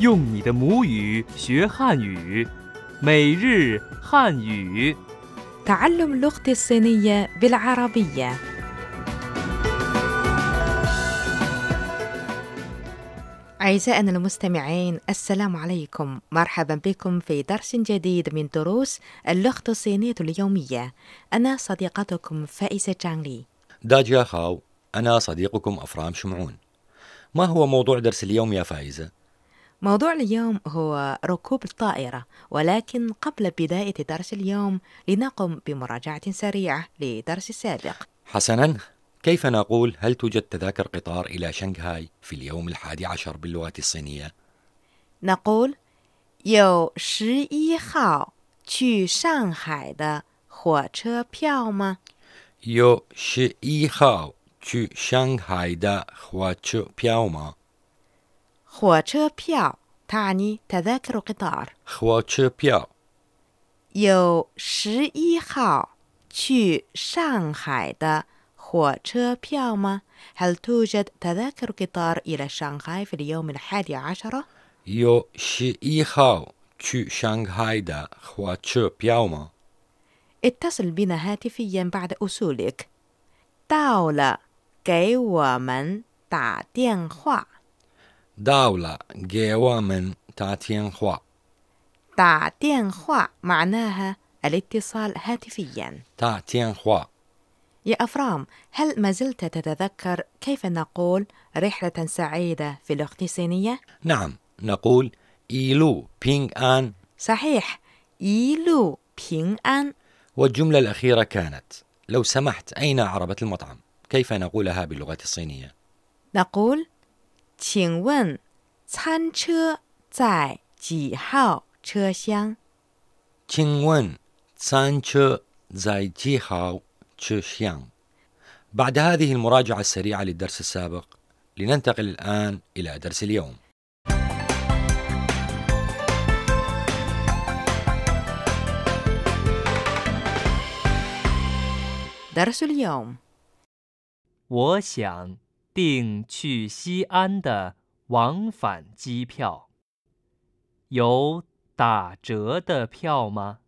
用你的母语学汉语，每日汉语。 تعلم لغتي الصينية بالعربية أعزائنا المستمعين السلام عليكم مرحبا بكم في درس جديد من دروس اللغة الصينية اليومية أنا صديقتكم فائزة جانلي داجيا خاو أنا صديقكم أفرام شمعون ما هو موضوع درس اليوم يا فائزة؟ موضوع اليوم هو ركوب الطائرة ولكن قبل بداية درس اليوم لنقم بمراجعة سريعة لدرس السابق حسنا. كيف نقول هل توجد تذاكر قطار إلى شنغهاي في اليوم الحادي عشر باللغة الصينية؟ نقول يو شي هاو تشي شانغهاي دا هو بياو ما. يو شي هاو تشي شانغهاي دا هو بياو ما. 火车票 تعني تذاكر قطار خوا تشو بياو 有十一号去上海的火车票吗？هل توجد تذاكر قطار إلى شنغهاي في اليوم الحادي عشر؟ يو شي إي خاو تشو شنغهاي دا خوا تشو بياو ما اتصل بنا هاتفيا بعد أصولك 到了给我们打电话 داولا جيوا من تاتين خوا تاتين خوا معناها الاتصال هاتفيا تاتين خوا يا أفرام هل ما زلت تتذكر كيف نقول رحلة سعيدة في اللغة الصينية؟ نعم نقول إيلو بينغ آن صحيح إيلو بينغ آن والجملة الأخيرة كانت لو سمحت أين عربة المطعم؟ كيف نقولها باللغة الصينية؟ نقول 请问餐车在几号车厢？ تشينغون تسانشو زاي جيخاو تشوشيانغ بعد هذه المراجعة السريعة للدرس السابق لننتقل الآن إلى درس اليوم درس اليوم 我想 订去西安的往返机票，有打折的票吗？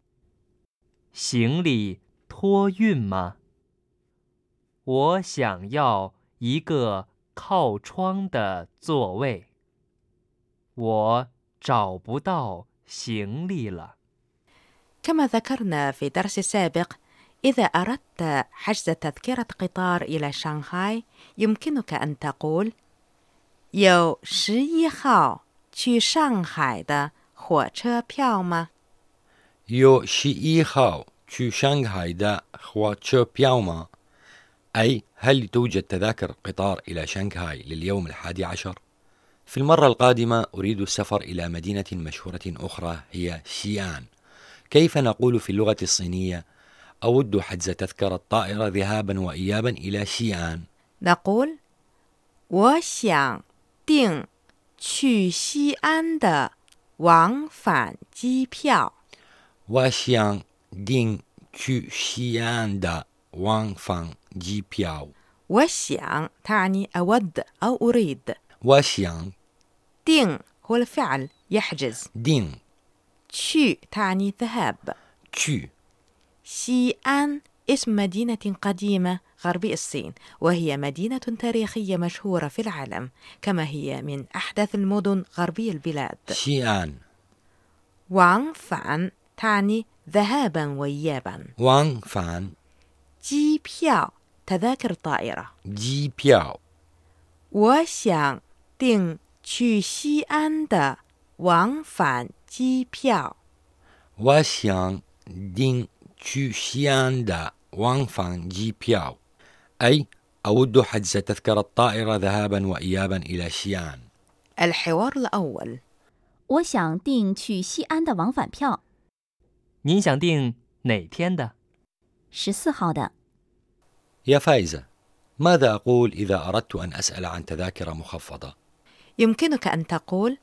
行李托运吗？我想要一个靠窗的座位，我找不到行李了。 كما ذكرنا في الدرس السابق إذا أردت حجز تذكرة قطار إلى شنغهاي يمكنك أن تقول 有十一号去上海的火车票吗？ يو شي إي خاو تشو شانغهاي دا خوا تشو بياوما أي هل توجد تذاكر قطار إلى شانغهاي لليوم الحادي عشر؟ في المرة القادمة أريد السفر إلى مدينة مشهورة أخرى هي شيان كيف نقول في اللغة الصينية أود حجز تذكرة طائرة ذهابا وإيابا إلى شيان نقول 我想订去西安的往返机票。 وشيان دين تشو شيان دا وان فان جي بياو 我想 تعني أود أو أريد وشيان دين هو الفعل يحجز دين تشي تعني ذهاب تشو شيئان اسم مدينة قديمة غربي الصين وهي مدينة تاريخية مشهورة في العالم كما هي من أحدث المدن غربي البلاد شيان وانغ فان تعني ذهابا وإيابا وان فان جي بياو تذاكر طائرة جي بياو 我想订去西安的往返机票。 وشيان دين تشو شيان دا وان فان جي بياو أي أود حجز تذكرة طائرة ذهابا وإيابا إلى شيان الحوار الأول 我想订去西安的往返票，您想订哪天的？十四号的。 يا فايزة ماذا أقول إذا أردت أن أسأل عن تذاكر مخفضة؟ يمكنك أن تقول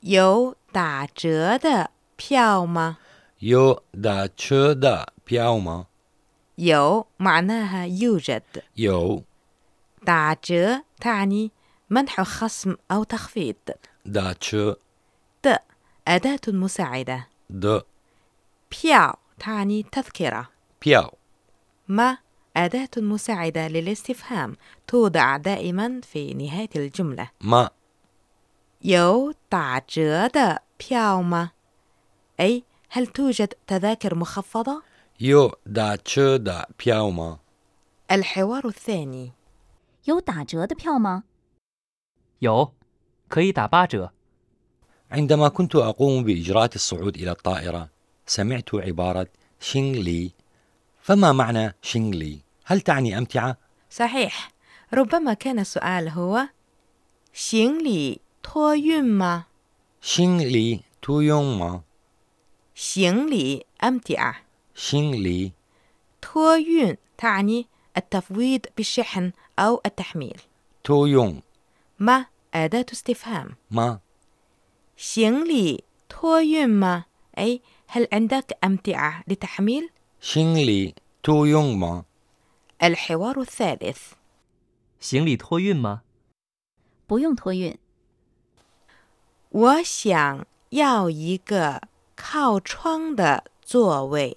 有打折的票吗？ يو دا تشو دا بياوما يو معناها يوجد 有打折 تعني منح خصم أو تخفيض 打折 的 أداة مساعدة 的票 تعني تذكرة 票 吗 أداة مساعدة للاستفهام توضع دائما في نهاية الجملة 吗 有打折的票吗 أي هل توجد تذاكر مخفضة؟ يو دا تشو دا بياو ما الحوار الثاني 有打折的票吗？有，可以打八折。 عندما كنت أقوم بإجراءات الصعود إلى الطائرة سمعت عبارة شينغلي فما معنى شينغلي؟ هل تعني أمتعة؟ صحيح ربما كان السؤال هو 行李托运吗 شينغلي تو يونغ ما 行李 أمتعة شينغلي 托运 تعني التفويض بالشحن أو التحميل تو يونغ ما أداة استفهام ما 行李托运吗 أي هل عندك أمتعة لتحميل؟ شينغلي تو يونغ ما الحوار الثالث 行李托运吗？不用托运。我想要一个 靠窗的座位。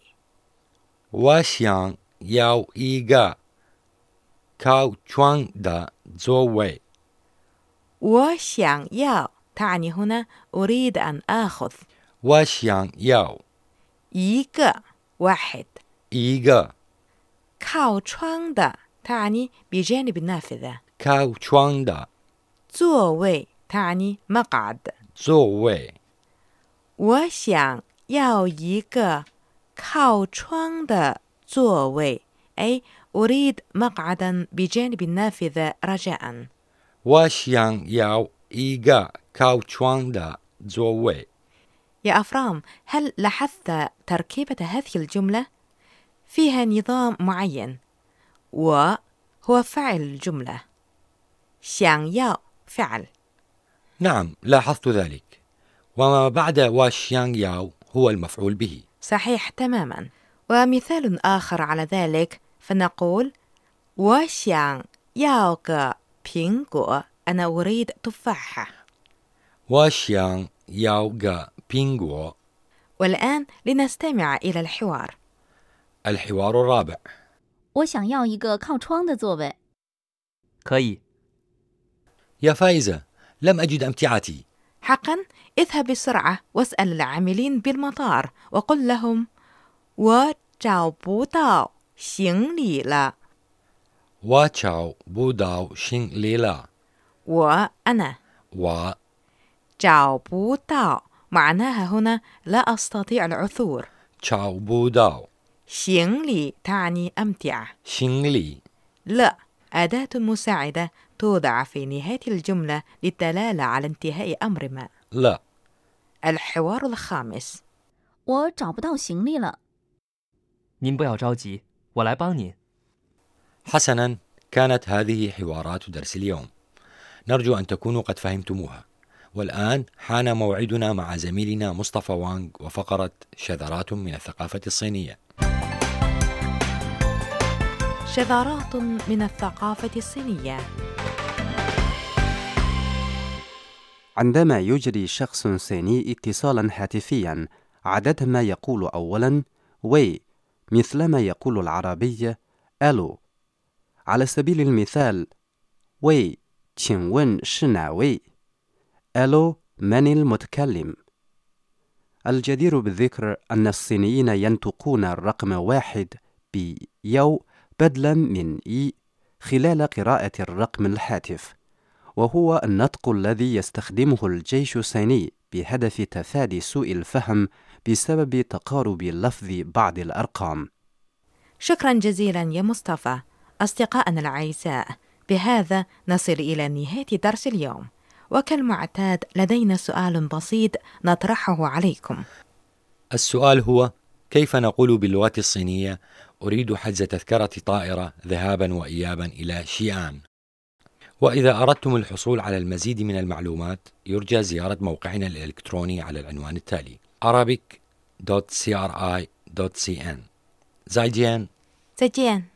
我想要一个靠窗的座位。我想要 تعني هنا أريد أن آخذ 我想要一个 واحد 一个靠窗的 تعني بجانب النافذة 靠窗的座位 تعني مقعد 座位。 我想要一个靠窗的座位 أي أريد مقعدا بجانب النافذة رجاء 我想要一个靠窗的座位。 يا أفرام هل لاحظت تركيبة هذه الجملة؟ فيها نظام معين و هو فعل الجملة 想要 فعل نعم لاحظت ذلك وما بعد واشيانغ ياو هو المفعول به صحيح تماما ومثال آخر على ذلك فنقول 我想要个苹果 أنا أريد تفاحة واشيانغ ياو غا بينغو والآن لنستمع إلى الحوار الحوار الرابع 我想要一个靠窗的座位。可以， يا فايزة لم أجد أمتعتي حقا اذهب بسرعة واسأل العاملين بالمطار وقل لهم 我找不到行李了 واتشاو بوداو شين ليلا وأنا و 找不到 معناها هنا لا أستطيع العثور تشاو بوداو 行李 تعني أمتعة شين لي لا أداة مساعدة توضع في نهاية الجملة للدلالة على انتهاء أمر ما لا الحوار الخامس 我找不到行李了。您不要着急，我来帮您。 حسنا كانت هذه حوارات درس اليوم نرجو أن تكونوا قد فهمتموها والآن حان موعدنا مع زميلنا مصطفى وانغ وفقرة شذرات من الثقافة الصينية شذرات من الثقافة الصينية عندما يجري شخص صيني اتصالا هاتفيا عادة ما يقول أولا 喂 مثلما يقول العربية ألو على سبيل المثال 喂 请问是哪位 ألو من المتكلم؟ الجدير بالذكر أن الصينيين ينطقون الرقم واحد ب 幺 بدلا من 一 خلال قراءة الرقم الهاتف وهو النطق الذي يستخدمه الجيش الصيني بهدف تفادي سوء الفهم بسبب تقارب لفظ بعض الأرقام. شكرا جزيلا يا مصطفى. أصدقائنا الأعزاء بهذا نصل إلى نهاية درس اليوم. وكالمعتاد لدينا سؤال بسيط نطرحه عليكم. السؤال هو كيف نقول باللغة الصينية أريد حجز تذكرة طائرة ذهابا وإيابا إلى شيئان وإذا أردتم الحصول على المزيد من المعلومات يرجى زيارة موقعنا الإلكتروني على العنوان التالي arabic.cri.cn زايجين 再见。